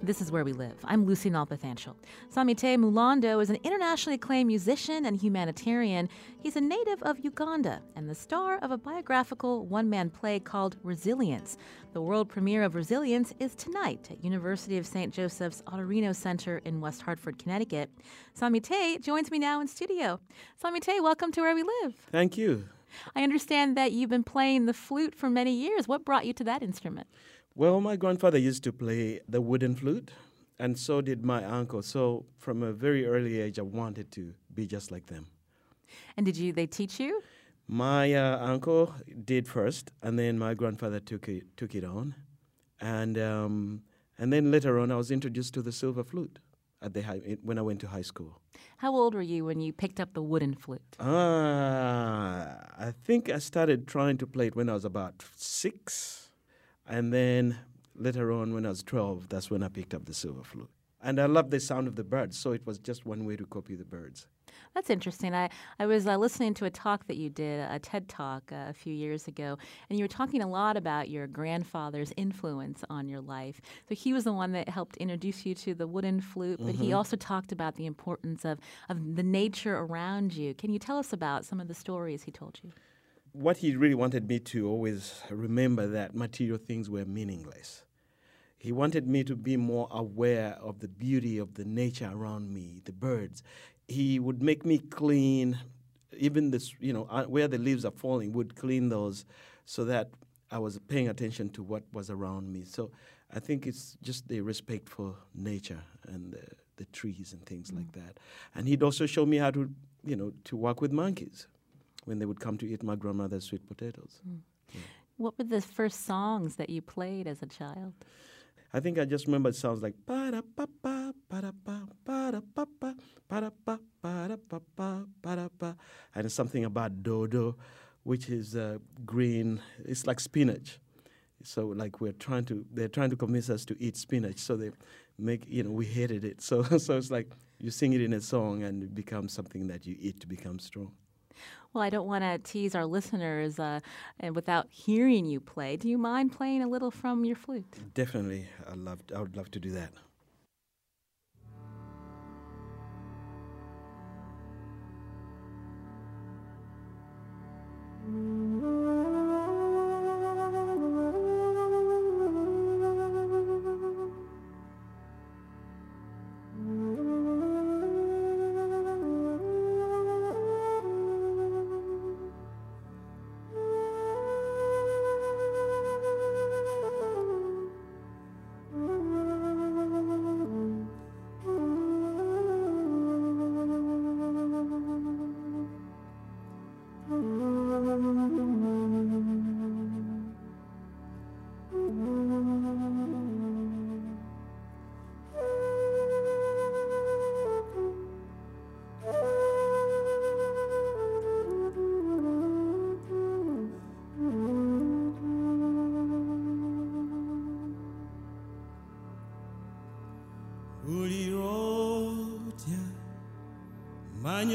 This is Where We Live. I'm Lucy Nalpathanchel. Samite Mulondo is an internationally acclaimed musician and humanitarian. He's a native of Uganda and the star of a biographical one man play called Resilience. The world premiere of Resilience is tonight at University of St. Joseph's Autorino Center in West Hartford, Connecticut. Samite joins me now in studio. Samite, welcome to Where We Live. Thank you. I understand that you've been playing the flute for many years. What brought you to that instrument? Well, my grandfather used to play the wooden flute, and so did my uncle. So from a very early age, I wanted to be just like them. And did you? They teach you? My uh, uncle did first, and then my grandfather took it took it on, and um, and then later on, I was introduced to the silver flute at the high, when I went to high school. How old were you when you picked up the wooden flute? Uh, I think I started trying to play it when I was about six and then later on, when I was 12, that's when I picked up the silver flute. And I loved the sound of the birds, so it was just one way to copy the birds. That's interesting. I, I was uh, listening to a talk that you did, a TED talk uh, a few years ago, and you were talking a lot about your grandfather's influence on your life. So he was the one that helped introduce you to the wooden flute, but mm-hmm. he also talked about the importance of, of the nature around you. Can you tell us about some of the stories he told you? What he really wanted me to always remember that material things were meaningless. He wanted me to be more aware of the beauty of the nature around me, the birds. He would make me clean, even this, you know, uh, where the leaves are falling, would clean those so that I was paying attention to what was around me. So I think it's just the respect for nature and the, the trees and things mm. like that. And he'd also show me how to, you know, to work with monkeys when they would come to eat my grandmother's sweet potatoes. Mm. Yeah. What were the first songs that you played as a child? I think I just remember it sounds like pa da pa pa pa da pa pa da pa pa pa da pa pa da pa pa pa da pa and it's something about dodo, which is uh, green. It's like spinach. So like we're trying to they're trying to convince us to eat spinach. So they make you know we hated it. So so it's like you sing it in a song and it becomes something that you eat to become strong. Well, I don't want to tease our listeners uh, and without hearing you play. Do you mind playing a little from your flute? Definitely. I love I would love to do that.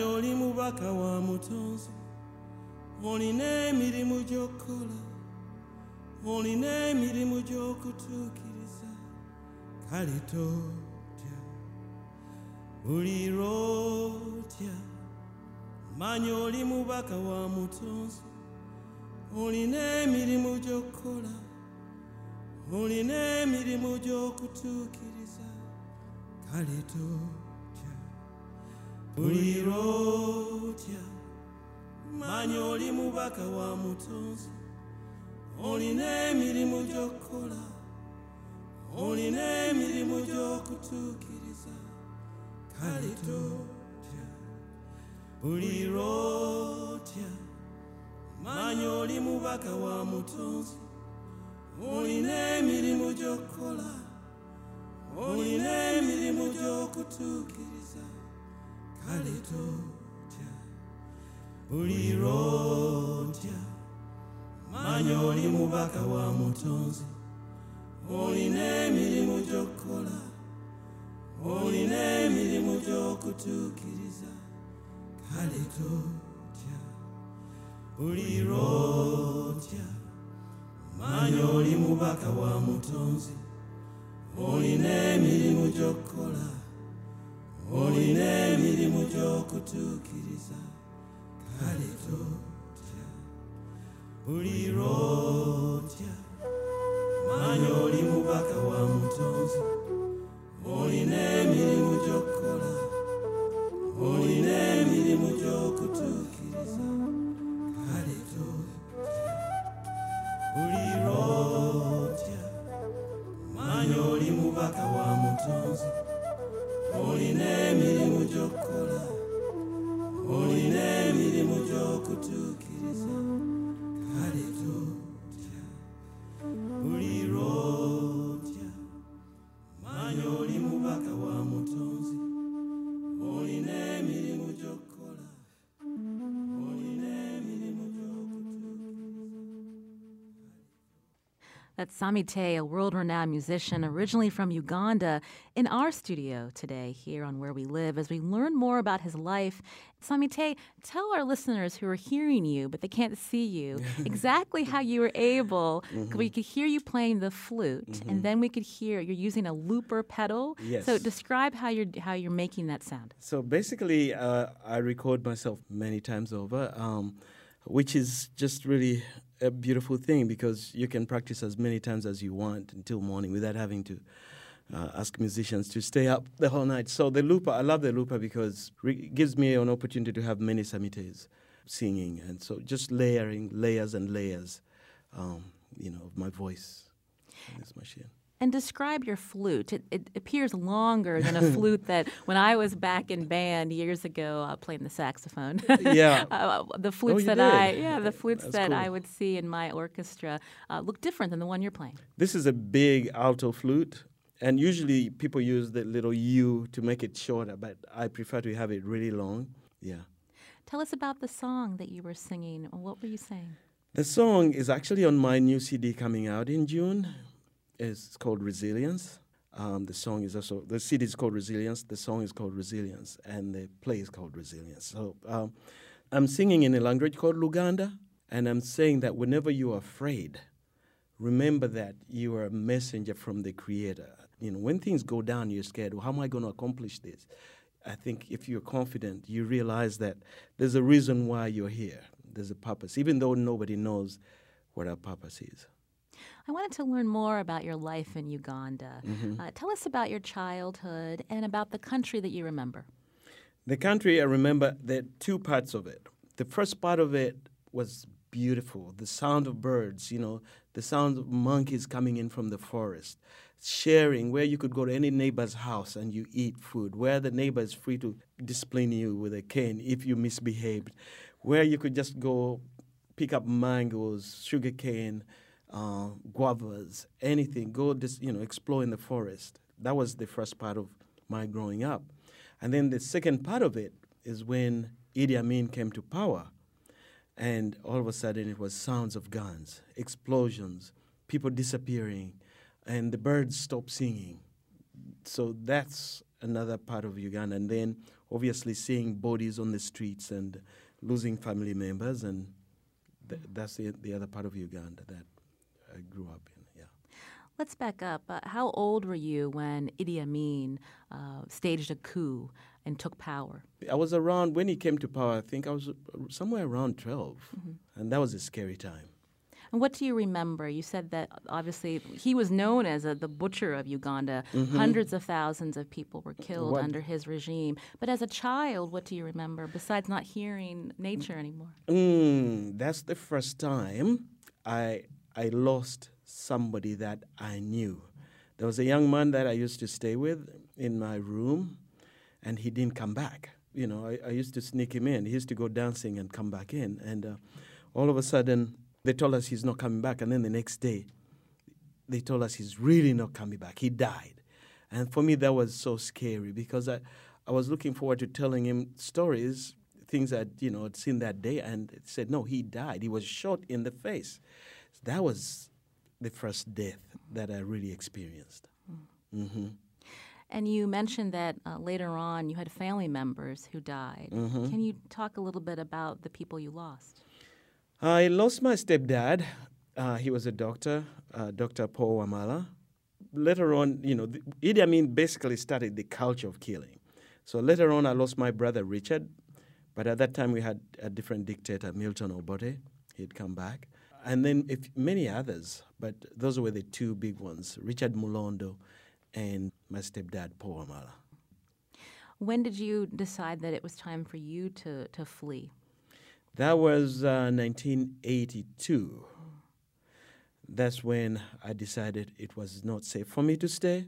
Mubaka wa mutonzi. Olina emirimu gy'okukola olina emirimu gy'okutuukiriza. Kale totya buli lwotya manya oli mubaka wa mutonzi. Olina emirimu gy'okukola olina emirimu gy'okutuukiriza. Kale totya manya oli mubaka wa mutonzi olina emirimu gy'okukola olina emirimu gy'okutuukiriza kale totya. Bulirotya manya oli mubaka wa mutonzi olina emirimu gy'okukola olina emirimu gy'okutuukiriza kale totya ulirotya manya oli mubaka wa mutonzi olina emirimu gy'okukola olina emirimu gy'okutuukiriza kale totya ulirotya manya oli mubaka wa mutonzi olina emirimu gy'okukola olina emirimu gy'okutuukiriza kale totya. Ulirotya manya oli mubaka wa mutonzi. Olina emirimu gy'okukola olina emirimu gy'okutuukiriza That's Samite, a world renowned musician originally from Uganda, in our studio today here on Where We Live as we learn more about his life. Samite, tell our listeners who are hearing you but they can't see you exactly how you were able. We could hear you playing the flute, and then we could hear you're using a looper pedal. Yes. So describe how you're how you're making that sound. So basically, uh, I record myself many times over, um, which is just really a beautiful thing because you can practice as many times as you want until morning without having to uh, ask musicians to stay up the whole night. So the looper, I love the looper because it gives me an opportunity to have many samites singing, and so just layering layers and layers, um, you know, of my voice in this machine. And describe your flute. It, it appears longer than a flute that when I was back in band years ago uh, playing the saxophone. Yeah. uh, the flutes you that did? I yeah the flutes That's that I would see in my orchestra uh, look different than the one you're playing. This is a big alto flute, and usually people use the little U to make it shorter, but I prefer to have it really long. Yeah. Tell us about the song that you were singing. What were you saying? The song is actually on my new CD coming out in June. It's called Resilience. Um, the song is also, the CD is called Resilience, the song is called Resilience, and the play is called Resilience. So um, I'm singing in a language called Luganda, and I'm saying that whenever you are afraid, remember that you are a messenger from the Creator. You know, when things go down, you're scared. Well, how am I going to accomplish this? I think if you're confident, you realize that there's a reason why you're here. There's a purpose, even though nobody knows what our purpose is. I wanted to learn more about your life in Uganda. Mm-hmm. Uh, tell us about your childhood and about the country that you remember. The country, I remember the two parts of it. The first part of it was beautiful. The sound of birds, you know, the sound of monkeys coming in from the forest, sharing where you could go to any neighbor's house and you eat food, where the neighbor is free to discipline you with a cane if you misbehaved, where you could just go pick up mangoes, sugar cane, uh, guavas, anything, go just, you know, explore in the forest. That was the first part of my growing up. And then the second part of it is when Idi Amin came to power, and all of a sudden it was sounds of guns, explosions, people disappearing, and the birds stopped singing. So that's another part of Uganda. And then obviously seeing bodies on the streets and losing family members, and th- that's the, the other part of Uganda that I grew up in. Yeah. Let's back up. Uh, how old were you when Idi Amin uh, staged a coup and took power? I was around when he came to power. I think I was uh, somewhere around 12, and that was a scary time. And what do you remember? You said that obviously he was known as a, the butcher of Uganda. Hundreds of thousands of people were killed What- under his regime. But as a child, what do you remember besides not hearing nature anymore? Mm, that's the first time I I lost somebody that I knew. There was a young man that I used to stay with in my room, and he didn't come back. You know, I, I used to sneak him in. He used to go dancing and come back in, and uh, all of a sudden they told us he's not coming back. And then the next day, they told us he's really not coming back. He died. And for me, that was so scary because I, I was looking forward to telling him stories, things I'd you know I'd seen that day, and said no, he died. He was shot in the face. That was the first death that I really experienced. hmm And you mentioned that uh, later on you had family members who died. Can you talk a little bit about the people you lost? I lost my stepdad. Uh, he was a doctor, uh, Dr. Paul Wamala. Later on, you know, the, Idi Amin basically started the culture of killing. So later on, I lost my brother Richard, but at that time we had a different dictator, Milton Obote. He'd come back, and then if, many others, but those were the two big ones: Richard Mulondo and my stepdad Paul Wamala. When did you decide that it was time for you to, to flee? That was uh, 1982. That's when I decided it was not safe for me to stay.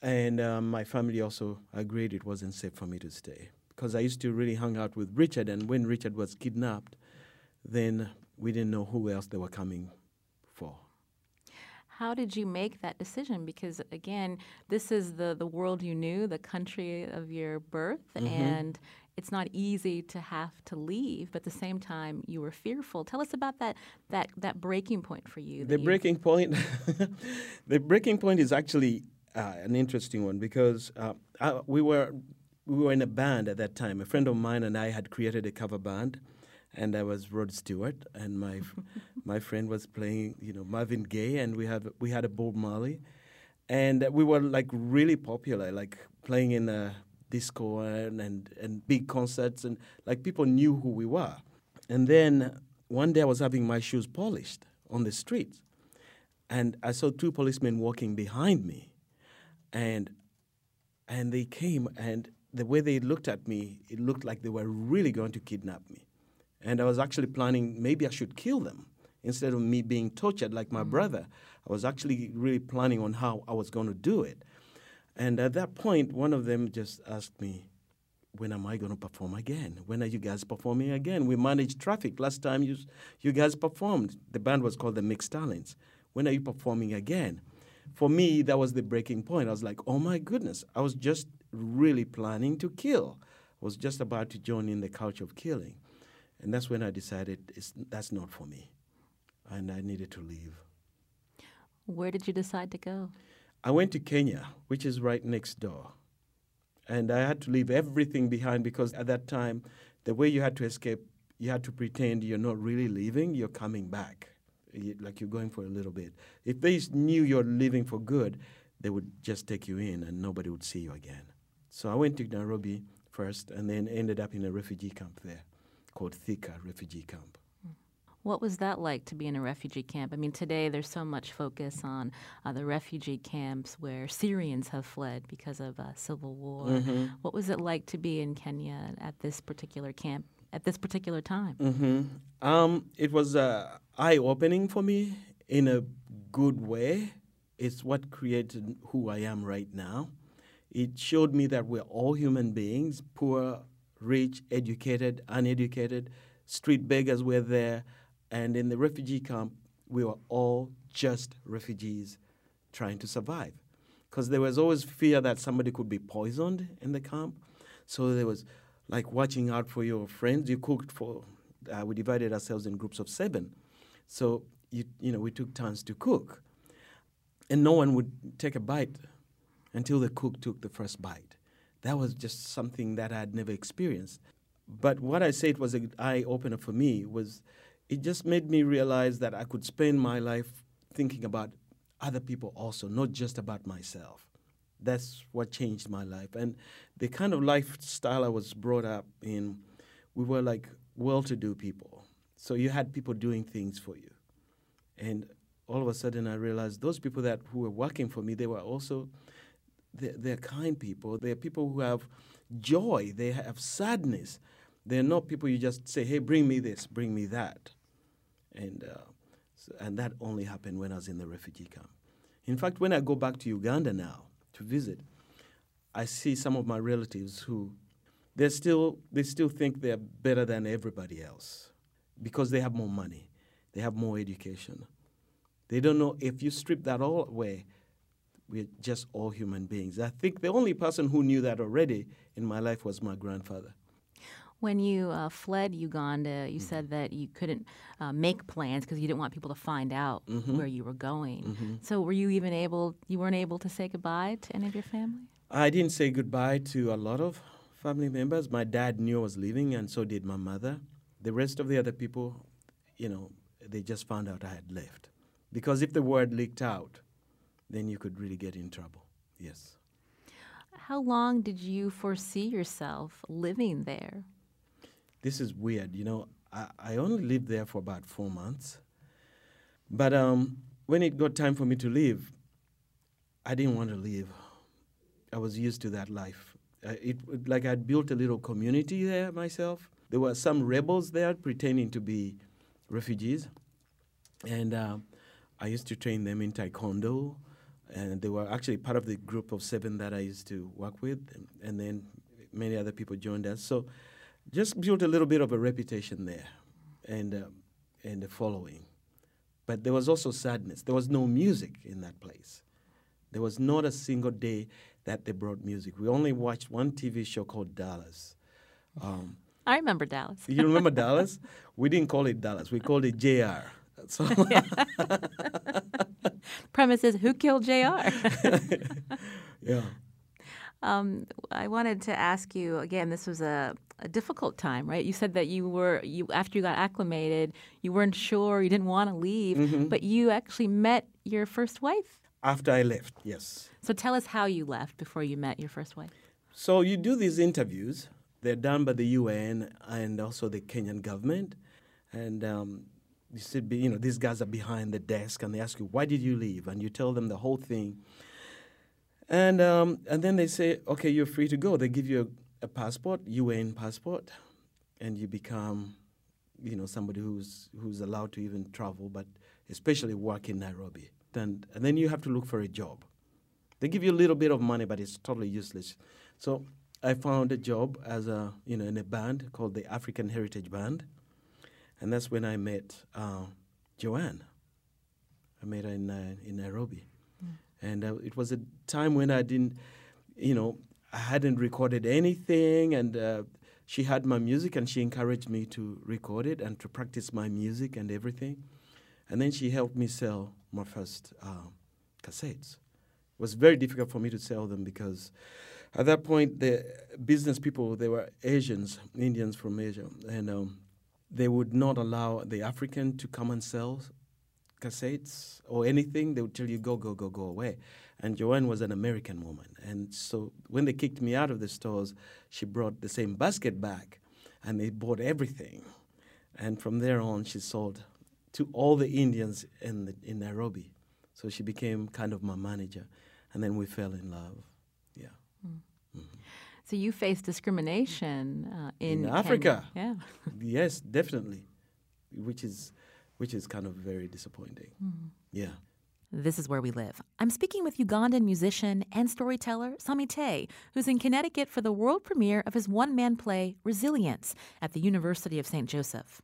And um, my family also agreed it wasn't safe for me to stay. Because I used to really hang out with Richard, and when Richard was kidnapped, then we didn't know who else they were coming for. How did you make that decision? Because again, this is the, the world you knew, the country of your birth, and it's not easy to have to leave, but at the same time you were fearful. Tell us about that that, that breaking point for you. The breaking point, the breaking point is actually uh, an interesting one because uh, I, we were we were in a band at that time. A friend of mine and I had created a cover band, and I was Rod Stewart, and my my friend was playing, you know, Marvin Gaye, and we had we had a Bob Marley, and we were like really popular, like playing in a disco and, and and big concerts, and like people knew who we were. And then one day I was having my shoes polished on the street, and I saw two policemen walking behind me, and and they came and the way they looked at me, it looked like they were really going to kidnap me. And I was actually planning maybe I should kill them instead of me being tortured like my mm. brother. I was actually really planning on how I was going to do it. And at that point, one of them just asked me, when am I going to perform again? When are you guys performing again? We managed traffic. Last time you, you guys performed, the band was called the Mixed Talents. When are you performing again? For me, that was the breaking point. I was like, oh my goodness, I was just really planning to kill. I was just about to join in the culture of killing. And that's when I decided it's, that's not for me. And I needed to leave. Where did you decide to go? I went to Kenya, which is right next door. And I had to leave everything behind because at that time, the way you had to escape, you had to pretend you're not really leaving, you're coming back. You- Like you're going for a little bit. If they knew you're leaving for good, they would just take you in and nobody would see you again. So I went to Nairobi first and then ended up in a refugee camp there called Thika Refugee Camp. What was that like to be in a refugee camp? I mean, today there's so much focus on uh, the refugee camps where Syrians have fled because of uh, civil war. What was it like to be in Kenya at this particular camp at this particular time? hmm Um, it was uh, eye opening for me in a good way. It's what created who I am right now. It showed me that we're all human beings poor, rich, educated, uneducated, street beggars were there. And in the refugee camp, we were all just refugees trying to survive. Because there was always fear that somebody could be poisoned in the camp. So there was like watching out for your friends. You cooked for, uh, we divided ourselves in groups of seven. So, you, you know, we took turns to cook. And no one would take a bite until the cook took the first bite. That was just something that I had never experienced. But what I said was an eye opener for me was it just made me realize that I could spend my life thinking about other people also, not just about myself. That's what changed my life. And the kind of lifestyle I was brought up in, we were like well to do people. So you had people doing things for you. And all of a sudden I realized those people that who were working for me, they were also they're, they're kind people. They're people who have joy. They have sadness. They're not people you just say, "Hey, bring me this, bring me that," and uh, so, and that only happened when I was in the refugee camp. In fact, when I go back to Uganda now to visit, I see some of my relatives who they still they still think they're better than everybody else because they have more money, they have more education. They don't know if you strip that all away, we're just all human beings. I think the only person who knew that already in my life was my grandfather. When you uh, fled Uganda, you said that you couldn't uh, make plans because you didn't want people to find out where you were going. So, were you even able? You weren't able to say goodbye to any of your family? I didn't say goodbye to a lot of family members. My dad knew I was leaving, and so did my mother. The rest of the other people, you know, they just found out I had left. Because if the word leaked out, then you could really get in trouble. Yes. How long did you foresee yourself living there? This is weird. You know, I, I only lived there for about four months. But um, when it got time for me to leave, I didn't want to leave. I was used to that life. Uh, it it- like I'd built a little community there myself. There were some rebels there pretending to be refugees, and um, I used to train them in taekwondo. And they were actually part of the group of seven that I used to work with, and, then many other people joined us. So, just built a little bit of a reputation there, and um, and a following. But there was also sadness. There was no music in that place. There was not a single day that they brought music. We only watched one TV show called Dallas. Um, I remember Dallas. you remember Dallas? We didn't call it Dallas. We called it JR. So Premise is who killed Jr. yeah. Um, I wanted to ask you again. This was a, a difficult time, right? You said that you were you after you got acclimated, you weren't sure, you didn't want to leave, but you actually met your first wife. After I left, yes. So tell us how you left before you met your first wife. So you do these interviews. They're done by the UN and also the Kenyan government, and um, you sit, you know, these guys are behind the desk and they ask you, "Why did you leave?" And you tell them the whole thing, and um, and then they say, "Okay, you're free to go." They give you a, a passport, UN passport, and you become, you know, somebody who's who's allowed to even travel, but especially work in Nairobi. And and then you have to look for a job. They give you a little bit of money, but it's totally useless. So I found a job as a you know in a band called the African Heritage Band, and that's when I met uh, Joanne. I met her in uh, in Nairobi, and uh, it was a time when I didn't, you know, I hadn't recorded anything, and uh, she had my music, and she encouraged me to record it and to practice my music and everything, and then she helped me sell my first uh, cassettes. It was very difficult for me to sell them because at that point the business people they were Asians, Indians from Asia, and um, they would not allow the African to come and sell cassettes or anything. They would tell you go, go, go, go away. And Joanne was an American woman, and so when they kicked me out of the stores, she brought the same basket back, and they bought everything. And from there on, she sold to all the Indians in the, in Nairobi. So she became kind of my manager, and then we fell in love. Yeah. So you faced discrimination uh, in, In Kenya. Africa. Yeah. yes, definitely, which is which is kind of very disappointing. Yeah. This is where we live. I'm speaking with Ugandan musician and storyteller Samite, who's in Connecticut for the world premiere of his one man play, Resilience, at the University of St. Joseph.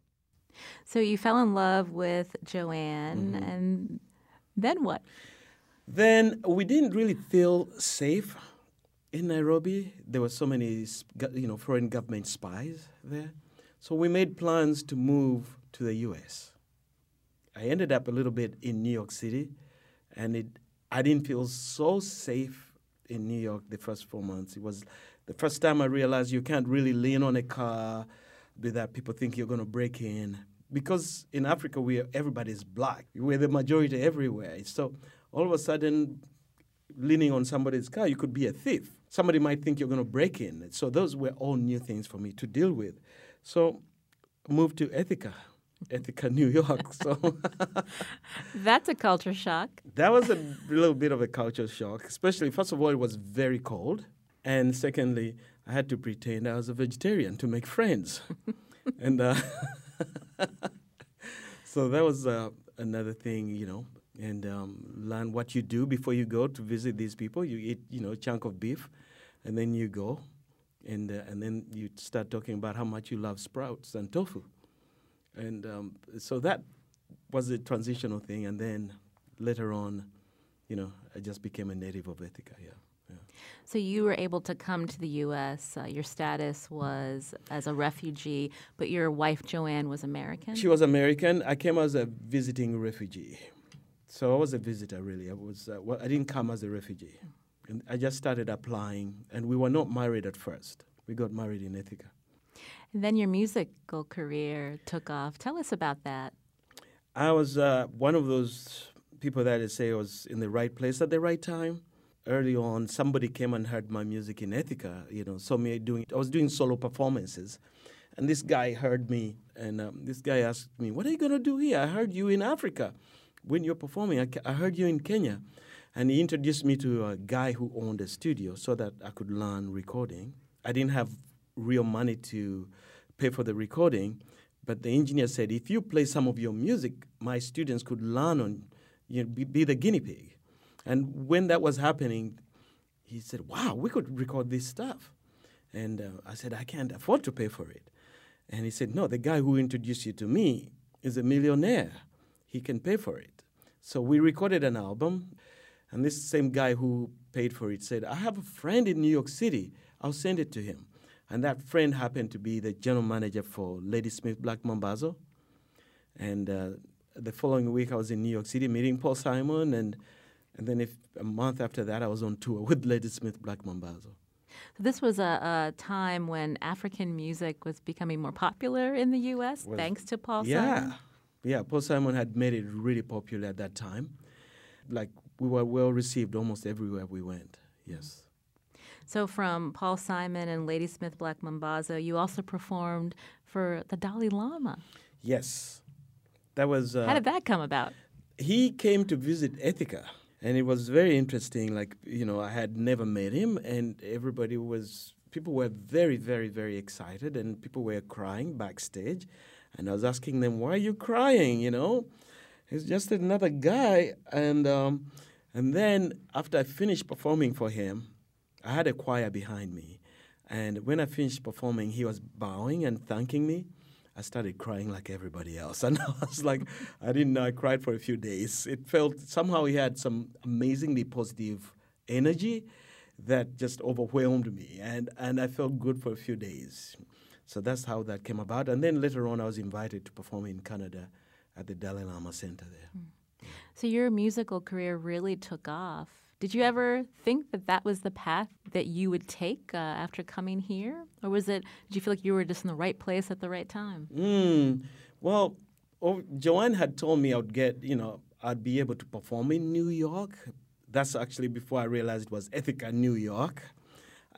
So you fell in love with Joanne, and then what? Then we didn't really feel safe in Nairobi. There were so many, you know, foreign government spies there. So we made plans to move to the U.S. I ended up a little bit in New York City, and it I didn't feel so safe in New York the first four months. It was the first time I realized you can't really lean on a car without people think you're going to break in. Because in Africa, we are, everybody's black. We're the majority everywhere. So all of a sudden, leaning on somebody's car, you could be a thief. Somebody might think you're going to break in. So those were all new things for me to deal with. So moved to Ithaca, Ithaca, New York. So That's a culture shock. that was a little bit of a culture shock, especially, first of all, it was very cold. And secondly, I had to pretend I was a vegetarian to make friends. and uh, so that was uh, another thing, you know, and um, learn what you do before you go to visit these people. You eat, you know, a chunk of beef, and then you go, and, uh, and then you start talking about how much you love sprouts and tofu. And um, so that was a transitional thing, and then later on, you know, I just became a native of Ithaca. Yeah, So you were able to come to the U.S. Uh, your status was as a refugee, but your wife Joanne was American. She was American. I came as a visiting refugee, so I was a visitor really. I was. Uh, well, I didn't come as a refugee, and I just started applying. And we were not married at first. We got married in Ithaca. And then your musical career took off. Tell us about that. I was uh, one of those people that I say was in the right place at the right time. Early on, somebody came and heard my music in Ithaca. You know, saw me doing. I was doing solo performances, and this guy heard me, and um, this guy asked me, "What are you gonna do here? I heard you in Africa when you're performing. I, I heard you in Kenya." And he introduced me to a guy who owned a studio so that I could learn recording. I didn't have real money to pay for the recording, but the engineer said, if you play some of your music, my students could learn on, you know, be, be the guinea pig. And when that was happening, he said, wow, we could record this stuff. And uh, I said, I can't afford to pay for it. And he said, no, the guy who introduced you to me is a millionaire. He can pay for it. So we recorded an album. And this same guy who paid for it said, I have a friend in New York City. I'll send it to him. And that friend happened to be the general manager for Ladysmith Black Mambazo. And uh, the following week, I was in New York City meeting Paul Simon. And, and then if, a month after that, I was on tour with Ladysmith Black Mambazo. So this was a, a time when African music was becoming more popular in the U.S. Was- thanks to Paul yeah. Simon. Yeah, Paul Simon had made it really popular at that time. Like, we were well received almost everywhere we went. Yes. So from Paul Simon and Ladysmith Black Mambazo, you also performed for the Dalai Lama. Yes. That was. Uh, How did that come about? he came to visit Ithaca, and it was very interesting. Like you know, I had never met him, and everybody was people were very, very, very excited, and people were crying backstage, and I was asking them, "Why are you crying?" You know, he's just another guy, and um, and then after I finished performing for him, I had a choir behind me, and when I finished performing, he was bowing and thanking me. I started crying like everybody else. And I was like, I didn't know I cried for a few days. It felt somehow he had some amazingly positive energy that just overwhelmed me. And, and I felt good for a few days. So that's how that came about. And then later on, I was invited to perform in Canada at the Dalai Lama Center there. So your musical career really took off. Did you ever think that that was the path that you would take uh, after coming here, or was it? Did you feel like you were just in the right place at the right time? Mm, well, oh, Joanne had told me I'd get, you know, I'd be able to perform in New York. That's actually before I realized it was Ithaca, New York.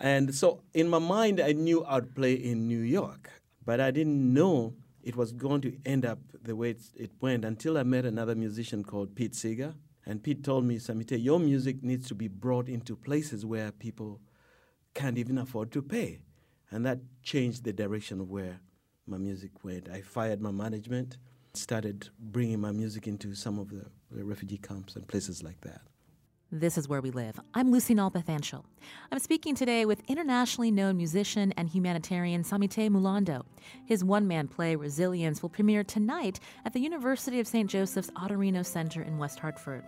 And so in my mind, I knew I'd play in New York, but I didn't know it was going to end up the way it's, it went until I met another musician called Pete Seeger. And Pete told me, Samite, your music needs to be brought into places where people can't even afford to pay. And that changed the direction of where my music went. I fired my management, started bringing my music into some of the, the refugee camps and places like that. This is where we live. I'm Lucy Nalpathanchel. I'm speaking today with internationally known musician and humanitarian Samite Mulondo. His one-man play Resilience will premiere tonight at the University of St. Joseph's Autorino Center in West Hartford.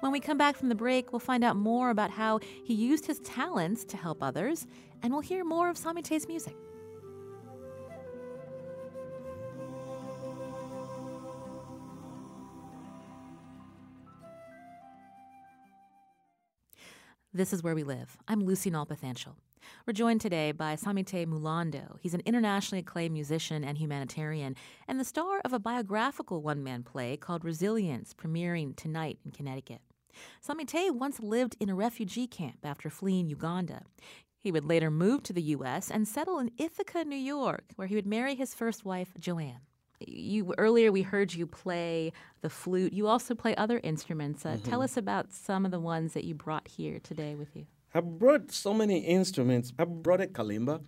When we come back from the break, we'll find out more about how he used his talents to help others, and we'll hear more of Samite's music. This is where we live. I'm Lucy Nalpathanchel. We're joined today by Samite Mulondo. He's an internationally acclaimed musician and humanitarian, and the star of a biographical one man play called Resilience, premiering tonight in Connecticut. Samite once lived in a refugee camp after fleeing Uganda. He would later move to the U.S. and settle in Ithaca, New York, where he would marry his first wife, Joanne. You earlier we heard you play the flute. You also play other instruments. Uh, Tell us about some of the ones that you brought here today with you. I brought so many instruments. I brought a kalimba.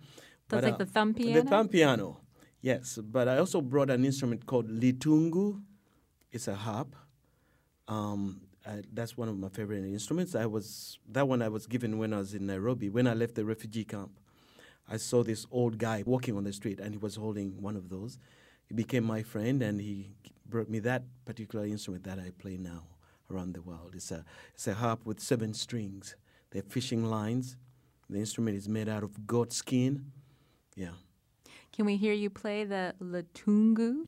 But, like uh, the thumb piano. The thumb piano, yes. But I also brought an instrument called litungu. It's a harp. Um, I, that's one of my favorite instruments. I was that one I was given when I was in Nairobi. When I left the refugee camp, I saw this old guy walking on the street, and he was holding one of those. He became my friend, and he brought me that particular instrument that I play now around the world. It's a it's a harp with seven strings They're fishing lines. The instrument is made out of goat skin. Yeah. Can we hear you play the Litungu?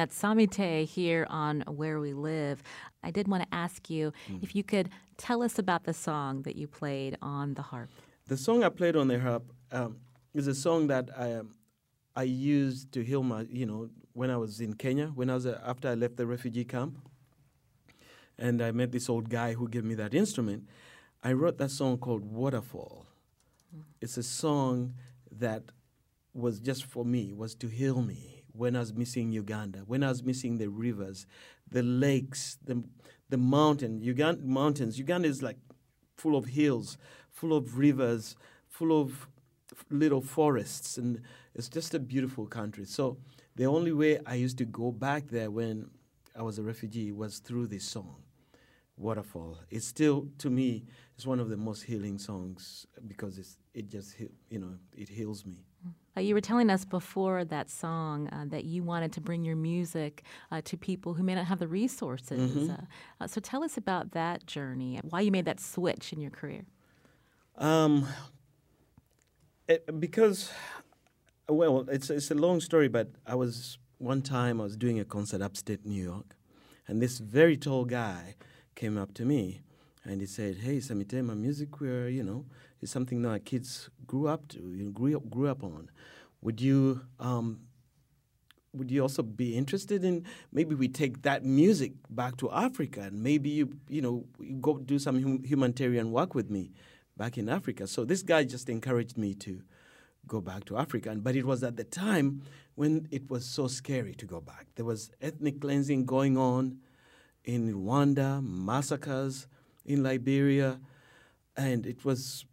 That's Samite here on Where We Live. I did want to ask you if you could tell us about the song that you played on the harp. The song I played on the harp um, is a song that I um, I used to heal my, you know, when I was in Kenya, when I was uh, after I left the refugee camp, and I met this old guy who gave me that instrument. I wrote that song called Waterfall. It's a song that was just for me, was to heal me when I was missing Uganda, when I was missing the rivers, the lakes, the the mountain, Uganda mountains. Uganda is like full of hills, full of rivers, full of little forests, and it's just a beautiful country. So the only way I used to go back there when I was a refugee was through this song, Waterfall. It's still to me, it's one of the most healing songs because it's it just you know it heals me. Uh, you were telling us before that song uh, that you wanted to bring your music uh, to people who may not have the resources. Uh, uh, so tell us about that journey, why you made that switch in your career. Um, it, because, well, it's it's a long story, but I was one time I was doing a concert upstate New York, and this very tall guy came up to me, and he said, "Hey, Samite, my music, where you know, is something that our kids grew up to, you grew up, grew up on. Would you?" Um, would you also be interested in maybe we take that music back to Africa and maybe you you know you go do some hum- humanitarian work with me back in Africa. So this guy just encouraged me to go back to Africa. But it was at the time when it was so scary to go back. There was ethnic cleansing going on in Rwanda, massacres in Liberia, and it was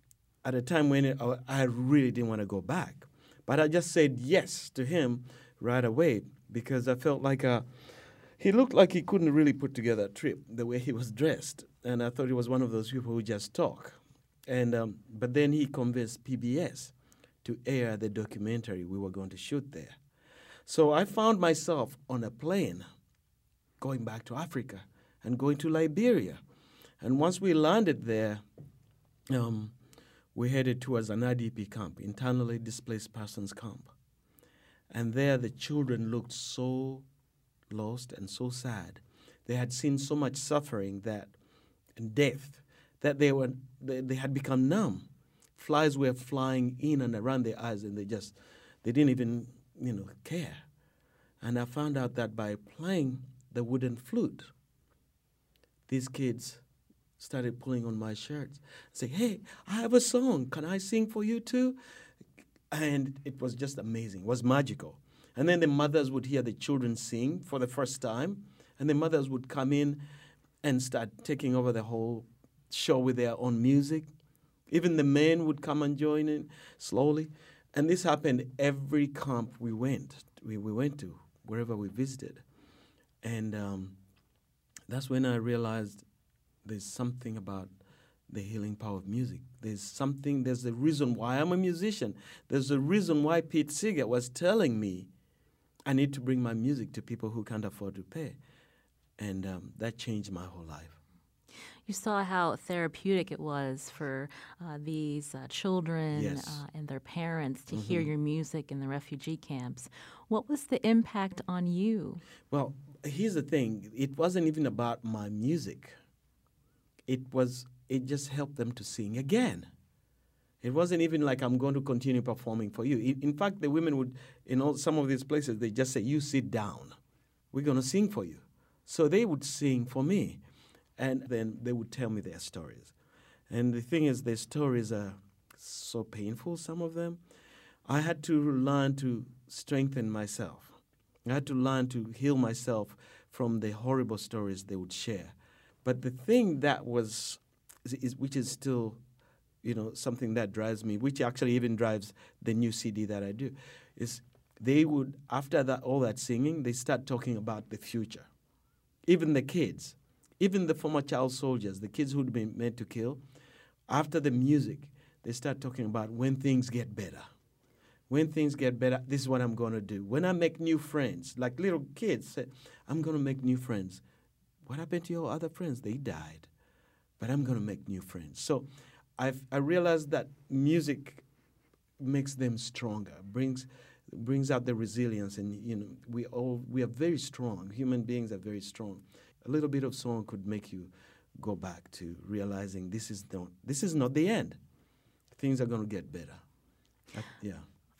at a time when I really didn't want to go back. But I just said yes to him right away because I felt like uh, he looked like he couldn't really put together a trip the way he was dressed, and I thought he was one of those people who just talk. And um, but then he convinced PBS to air the documentary we were going to shoot there. So I found myself on a plane going back to Africa and going to Liberia. And once we landed there, um, we headed towards an IDP camp, internally displaced persons camp. And there the children looked so lost and so sad. They had seen so much suffering that and death that they were they, they had become numb flies were flying in and around their eyes, and they just they didn't even you know care. And I found out that by playing the wooden flute, these kids started pulling on my shirts, saying, "Hey, I have a song. Can I sing for you too?" And it was just amazing. It was magical. And then the mothers would hear the children sing for the first time, and the mothers would come in and start taking over the whole show with their own music. Even the men would come and join in slowly. And this happened every camp we went we, we went to, wherever we visited. And um, that's when I realized there's something about the healing power of music. There's something, there's a reason why I'm a musician. There's a reason why Pete Seeger was telling me I need to bring my music to people who can't afford to pay. And um, that changed my whole life. You saw how therapeutic it was for uh, these uh, children Yes. uh, and their parents to hear your music in the refugee camps. What was the impact on you? Well, here's the thing it wasn't even about my music, it was, it just helped them to sing again. It wasn't even like I'm going to continue performing for you. In, fact, the women would, in all, some of these places, they just say, You sit down. We're going to sing for you. So they would sing for me. And then they would tell me their stories. And the thing is, their stories are so painful, some of them. I had to learn to strengthen myself. I had to learn to heal myself from the horrible stories they would share. But the thing that was, is, which is still, you know, something that drives me, which actually even drives the new CD that I do, is they would, after that, all that singing, they start talking about the future. Even the kids, even the former child soldiers, the kids who'd been meant to kill, after the music, they start talking about when things get better when things get better, this is what I'm going to do. When I make new friends, like little kids say, I'm going to make new friends. What happened to your other friends? They died. But I'm going to make new friends. So I've, I realized that music makes them stronger, brings, brings out the resilience. And, you know, we all, we are very strong. Human beings are very strong. A little bit of song could make you go back to realizing this is, not, this is not the end. Things are going to get better. I- yeah.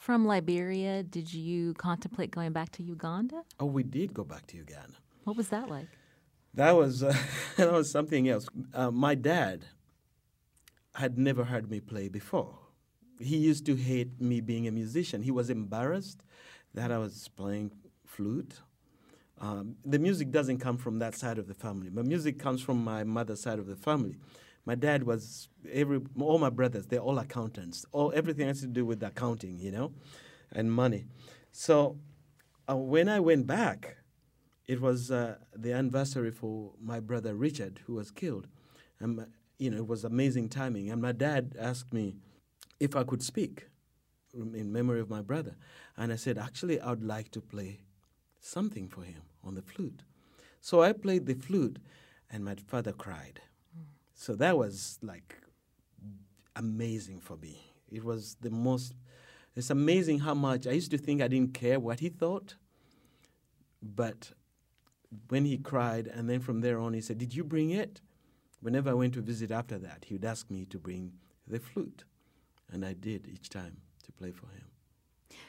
From Liberia, did you contemplate going back to Uganda? Oh, we did go back to Uganda. What was that like? That was uh, that was something else. Uh, my dad had never heard me play before. He used to hate me being a musician. He was embarrassed that I was playing flute. Um, the music doesn't come from that side of the family. My music comes from my mother's side of the family. My dad was every all my brothers. They're all accountants. All everything has to do with accounting, you know, and money. So uh, when I went back, it was uh, the anniversary for my brother Richard, who was killed. And, you know, it was amazing timing. And my dad asked me if I could speak in memory of my brother. And I said, actually, I would like to play something for him on the flute. So I played the flute, and my father cried. So that was like amazing for me. It was the most, it's amazing how much I used to think I didn't care what he thought. But when he cried, and then from there on, he said, Did you bring it? Whenever I went to visit after that, he would ask me to bring the flute. And I did each time to play for him.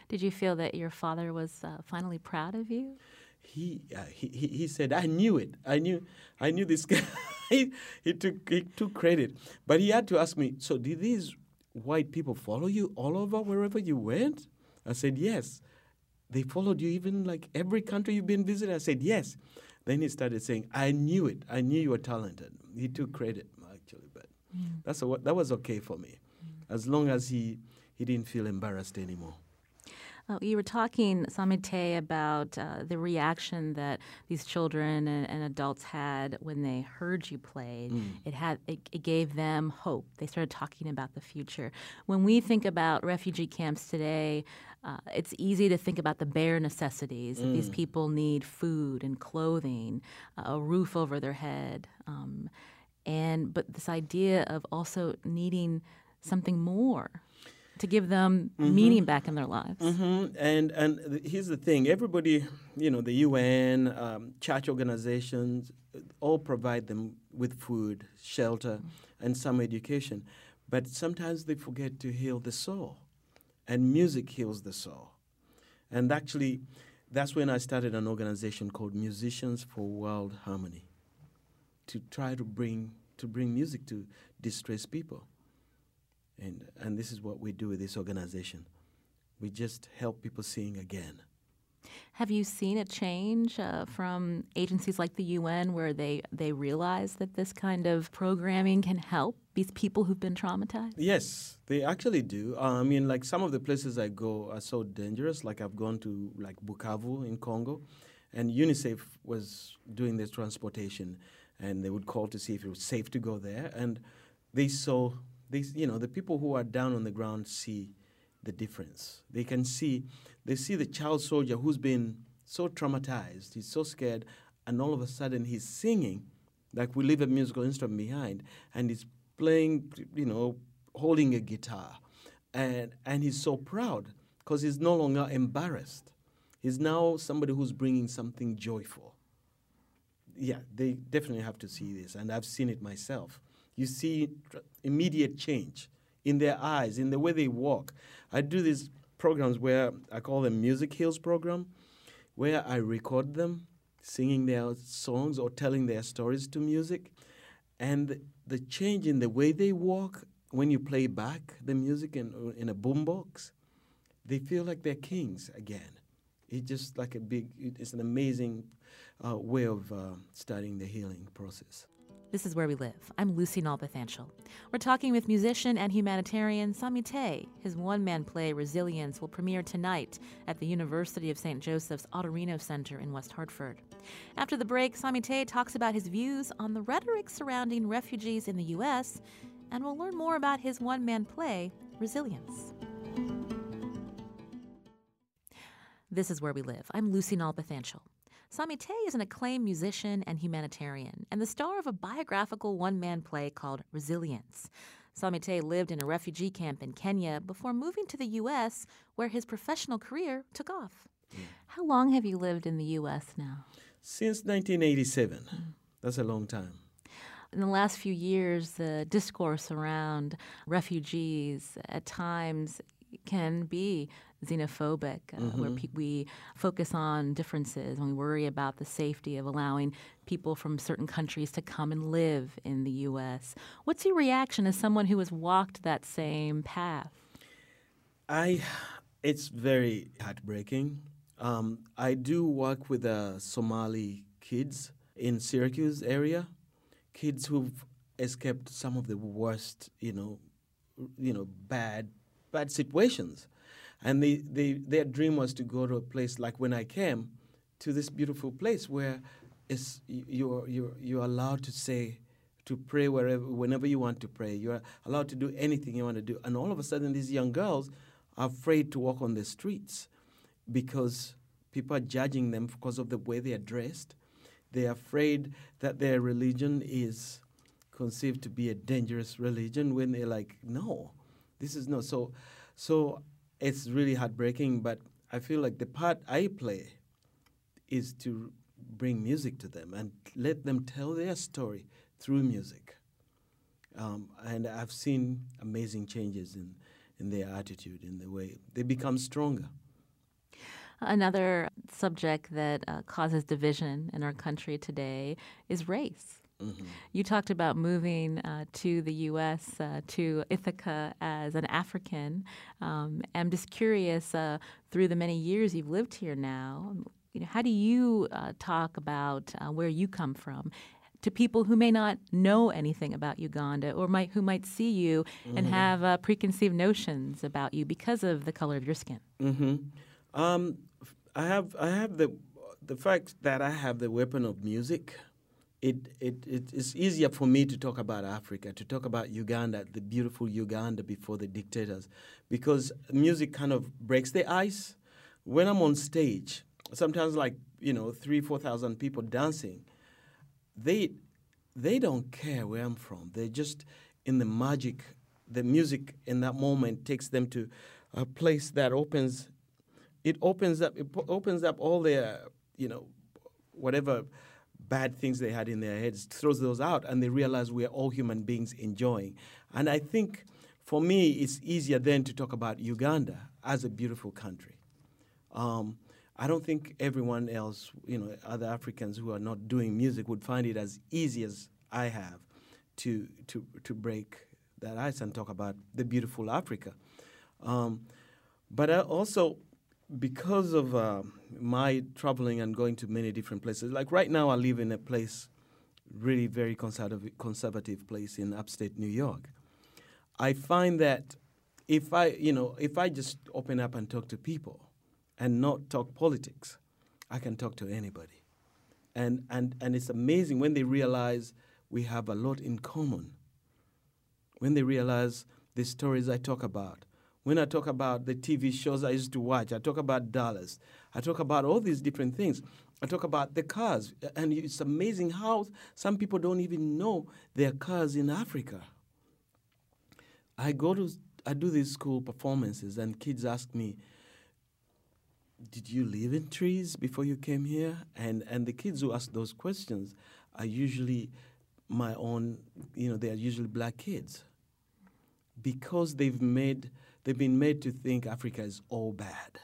Did you feel that your father was uh, finally proud of you? He, uh, he, he, said, I knew it. I knew, I knew this guy. he, he, took, he took credit. But he had to ask me, So did these white people follow you all over wherever you went? I said, Yes. They followed you even like every country you've been visiting? I said, Yes. Then he started saying, I knew it. I knew you were talented. He took credit, actually, but that's a, that was okay for me, as long as he, he didn't feel embarrassed anymore. Uh, you were talking, Samite, about uh, the reaction that these children and, and adults had when they heard you play. It had it, it gave them hope. They started talking about the future. When we think about refugee camps today, uh, it's easy to think about the bare necessities. that These people need food and clothing, uh, a roof over their head, um, and but this idea of also needing something more to give them meaning back in their lives. hmm And and here's the thing: everybody, you know, the UN, um, church organizations, uh, all provide them with food, shelter, and some education. But sometimes they forget to heal the soul, and music heals the soul. And actually, that's when I started an organization called Musicians for World Harmony to try to bring to bring music to distressed people. And and this is what we do with this organization. We just help people seeing again. Have you seen a change uh, from agencies like the UN where they, they realize that this kind of programming can help these people who've been traumatized? Yes, they actually do. Uh, I mean, like some of the places I go are so dangerous. Like I've gone to like Bukavu in Congo, and UNICEF was doing this transportation, and they would call to see if it was safe to go there, and they saw these, you know, the people who are down on the ground see the difference. They can see, they see the child soldier who's been so traumatized, he's so scared, and all of a sudden he's singing, like we leave a musical instrument behind, and he's playing, you know, holding a guitar, and and he's so proud because he's no longer embarrassed. He's now somebody who's bringing something joyful. Yeah, they definitely have to see this, and I've seen it myself. You see immediate change in their eyes, in the way they walk. I do these programs where I call them Music Heals program, where I record them singing their songs or telling their stories to music. And the change in the way they walk when you play back the music in, in a boombox, they feel like they're kings again. It's just like a big, it's an amazing uh, way of uh, starting the healing process. This is Where We Live. I'm Lucy Nalpathanchel. We're talking with musician and humanitarian Samite. His one man play, Resilience, will premiere tonight at the University of St. Joseph's Autorino Center in West Hartford. After the break, Samite talks about his views on the rhetoric surrounding refugees in the U.S., and we'll learn more about his one man play, Resilience. This is Where We Live. I'm Lucy Nalpathanchel. Samite is an acclaimed musician and humanitarian, and the star of a biographical one man play called Resilience. Samite lived in a refugee camp in Kenya before moving to the U.S., where his professional career took off. Hmm. How long have you lived in the U.S. now? Since 1987. Hmm. That's a long time. In the last few years, the discourse around refugees at times can be xenophobic, uh, where pe- we focus on differences and we worry about the safety of allowing people from certain countries to come and live in the U.S. What's your reaction as someone who has walked that same path? I, it's very heartbreaking. Um, I do work with uh, Somali kids in Syracuse area, kids who've escaped some of the worst, you know, you know, bad, bad situations, and they, they, their dream was to go to a place like when I came, to this beautiful place where it's, you're you're you're allowed to say, to pray wherever, whenever you want to pray. You're allowed to do anything you want to do, and all of a sudden, these young girls are afraid to walk on the streets because people are judging them because of the way they are dressed. They're afraid that their religion is conceived to be a dangerous religion when they're like, no, this is not. So, so it's really heartbreaking, but I feel like the part I play is to bring music to them and let them tell their story through music. Um, and I've seen amazing changes in, in their attitude, in the way they become stronger. Another subject that uh, causes division in our country today is race. Mm-hmm. You talked about moving uh, to the U.S. Uh, to Ithaca as an African. Um, I'm just curious, uh, through the many years you've lived here now, you know, how do you uh, talk about uh, where you come from to people who may not know anything about Uganda or might who might see you and Mm-hmm. have uh, preconceived notions about you because of the color of your skin? hmm Um, I have I have the the fact that I have the weapon of music. It, it it is easier for me to talk about Africa, to talk about Uganda, the beautiful Uganda before the dictators, because music kind of breaks the ice. When I'm on stage, sometimes like you know three four thousand people dancing, they they don't care where I'm from. They're just in the magic. The music in that moment takes them to a place that opens. It opens up. It opens up all their you know whatever bad things they had in their heads, throws those out, and they realize we are all human beings enjoying. And I think for me, it's easier then to talk about Uganda as a beautiful country. Um, I don't think everyone else, you know, other Africans who are not doing music would find it as easy as I have to to to break that ice and talk about the beautiful Africa. Um, but I also, because of uh, my traveling and going to many different places, like right now, I live in a place, really very conservative, conservative place in upstate New York. I find that if I, you know, if I just open up and talk to people, and not talk politics, I can talk to anybody, and and and it's amazing when they realize we have a lot in common. When they realize the stories I talk about, when I talk about the TV shows I used to watch, I talk about Dallas, I talk about all these different things. I talk about the cars, and it's amazing how some people don't even know their cars in Africa. I go to, I do these school performances, and kids ask me, "Did you live in trees before you came here?" And and the kids who ask those questions are usually my own, you know, they are usually black kids because they've made they've been made to think Africa is all bad,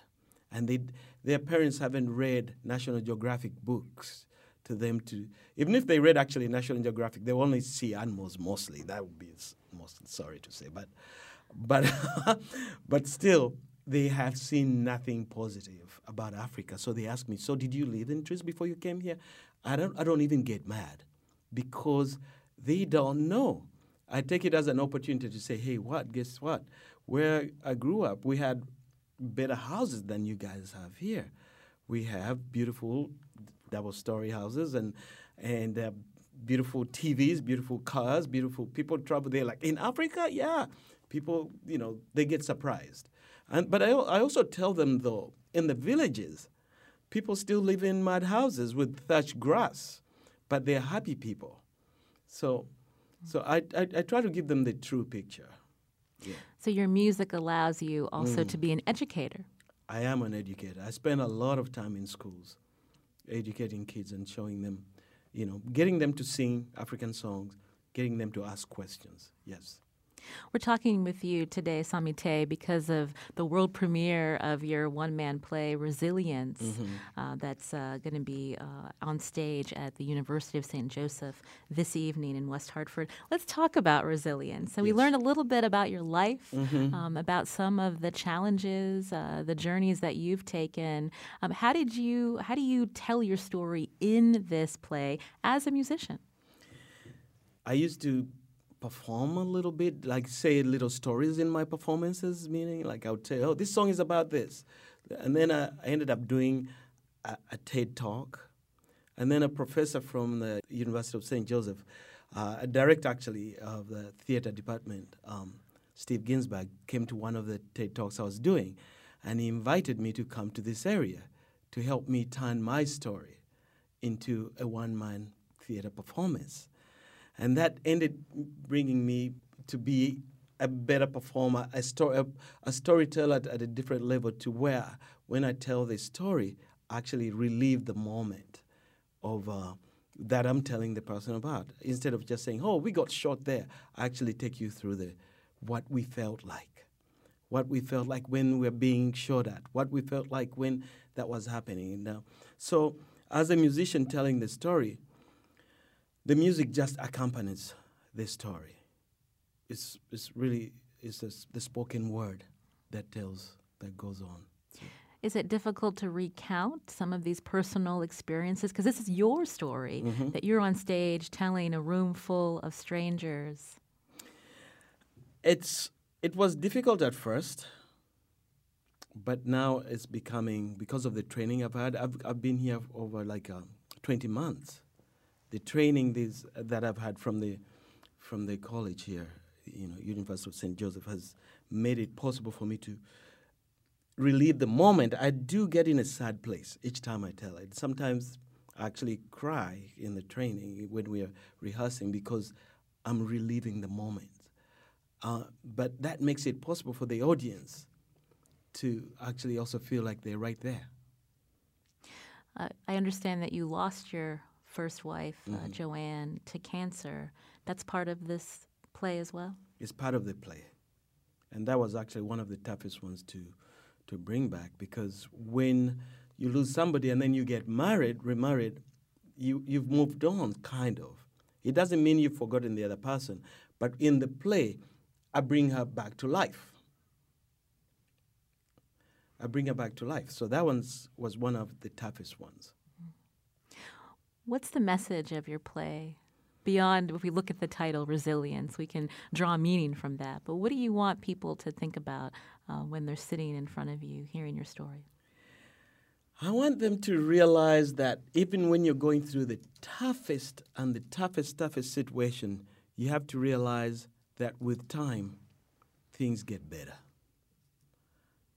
and they their parents haven't read National Geographic books to them to even if they read actually National Geographic, they only see animals mostly. That would be most sorry to say, but but but still they have seen nothing positive about Africa. So they ask me, "So did you live in trees before you came here?" I don't I don't even get mad because they don't know. I take it as an opportunity to say, hey, what? Guess what? Where I grew up, we had better houses than you guys have here. We have beautiful double story houses and and uh, beautiful TVs, beautiful cars, beautiful people travel there. Like in Africa, yeah, people, you know, they get surprised. And but I, I also tell them though, in the villages, people still live in mud houses with thatched grass but they're happy people. So, so I, I, I try to give them the true picture. Yeah. So your music allows you also mm. to be an educator. I am an educator. I spend a lot of time in schools, educating kids and showing them, you know, getting them to sing African songs, getting them to ask questions. Yes. We're talking with you today, Samite, because of the world premiere of your one man play, Resilience, mm-hmm. uh, that's uh, going to be uh, on stage at the University of St. Joseph this evening in West Hartford. Let's talk about resilience. So, yes. we learned a little bit about your life, mm-hmm. um, about some of the challenges, uh, the journeys that you've taken. Um, how did you, how do you tell your story in this play as a musician? I used to perform a little bit, like say little stories in my performances, meaning like I would say, oh, this song is about this. And then I, ended up doing a, a, TED talk. And then a professor from the University of St. Joseph, uh, a director actually of the theater department, um, Steve Ginsberg, came to one of the TED talks I was doing. And he invited me to come to this area to help me turn my story into a one man theater performance. And that ended bringing me to be a better performer, a, story, a, a storyteller at, at, a different level to where when I tell the story, I actually relieve the moment of uh, that I'm telling the person about. Instead of just saying, oh, we got shot there, I actually take you through the what we felt like. What we felt like when we were being shot at, what we felt like when that was happening. You know? So, as a musician telling the story, the music just accompanies the story. It's, it's really it's the spoken word that tells, that goes on. So. Is it difficult to recount some of these personal experiences? Because this is your story mm-hmm. that you're on stage telling a room full of strangers. It's it was difficult at first, but now it's becoming because of the training I've had. I've I've been here over like uh, 20 months, the training these, that I've had from the from the college here, you know, University of St. Joseph has made it possible for me to relieve the moment. I do get in a sad place each time I tell it. Sometimes I actually cry in the training when we are rehearsing because I'm relieving the moment. Uh, but that makes it possible for the audience to actually also feel like they're right there. Uh, I understand that you lost your first wife, uh, mm-hmm. uh, Joanne, to cancer. That's part of this play as well? It's part of the play. And that was actually one of the toughest ones to, to bring back because when you lose somebody and then you get married, remarried, you, you've moved on, kind of. It doesn't mean you've forgotten the other person, but in the play, I bring her back to life. I bring her back to life. So that one was one of the toughest ones. What's the message of your play? Beyond, if we look at the title, resilience, we can draw meaning from that. But what do you want people to think about uh, when they're sitting in front of you, hearing your story? I want them to realize that even when you're going through the toughest and the toughest, toughest situation, you have to realize that with time, things get better.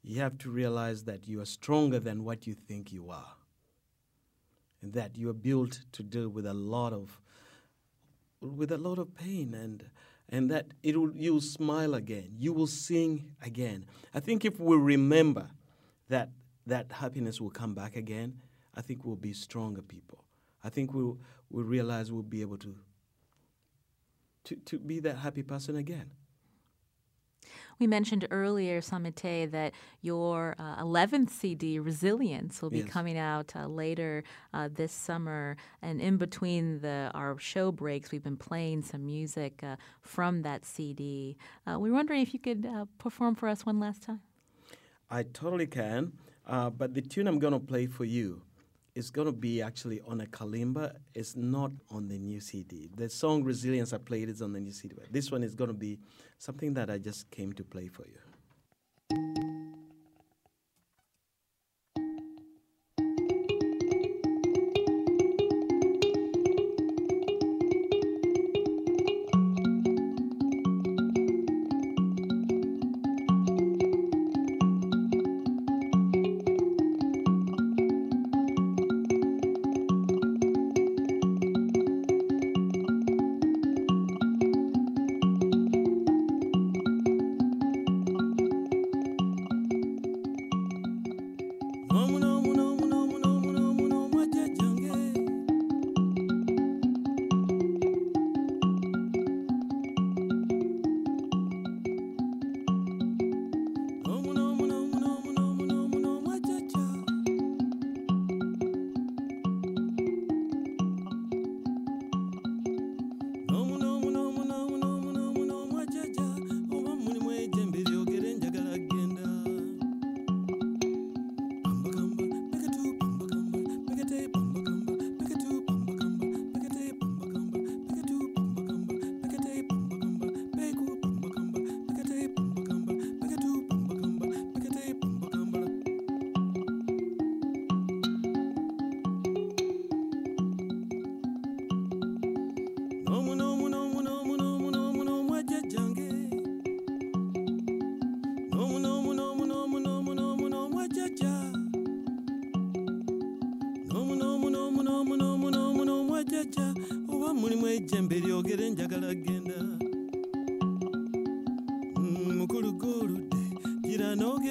You have to realize that you are stronger than what you think you are, that you are built to deal with a lot of, with a lot of pain, and and that it will you'll smile again, you will sing again. I think if we remember that that happiness will come back again, I think we'll be stronger people. I think we'll, we'll realize we'll be able to, to, to be that happy person again. We mentioned earlier, Samite, that your uh, 11th CD, Resilience, will be Yes. coming out uh, later uh, this summer. And in between the our show breaks, we've been playing some music uh, from that CD. Uh, we were wondering if you could uh, perform for us one last time. I totally can, uh, but the tune I'm going to play for you is going to be actually on a kalimba. It's not on the new CD. The song Resilience I played is on the new CD. but This one is going to be something that I just came to play for you.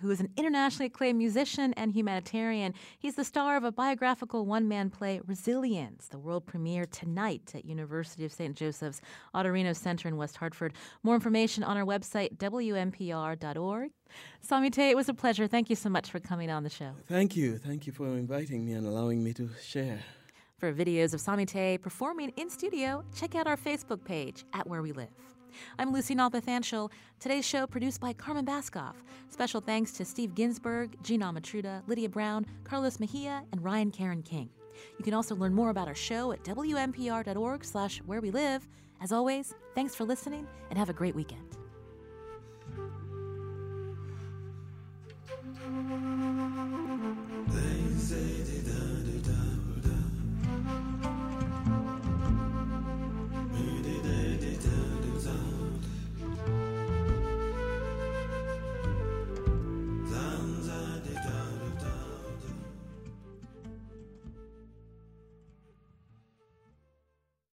who is an internationally acclaimed musician and humanitarian. He's the star of a biographical one-man play, Resilience, the world premiere tonight at University of St. Joseph's Autorino Center in West Hartford. More information on our website, wnpr.org. Samite, it was a pleasure. Thank you so much for coming on the show. Thank you. Thank you for inviting me and allowing me to share. For videos of Samite performing in studio, check out our Facebook page at Where We Live. I'm Lucy Nalpathanchel. Today's show produced by Carmen Baskauf. Special thanks to Steve Ginsburg, Gina Matruda, Lydia Brown, Carlos Mejia, and Ryan Caron King. You can also learn more about our show at wnpr.org slash where we live. As always, thanks for listening and have a great weekend.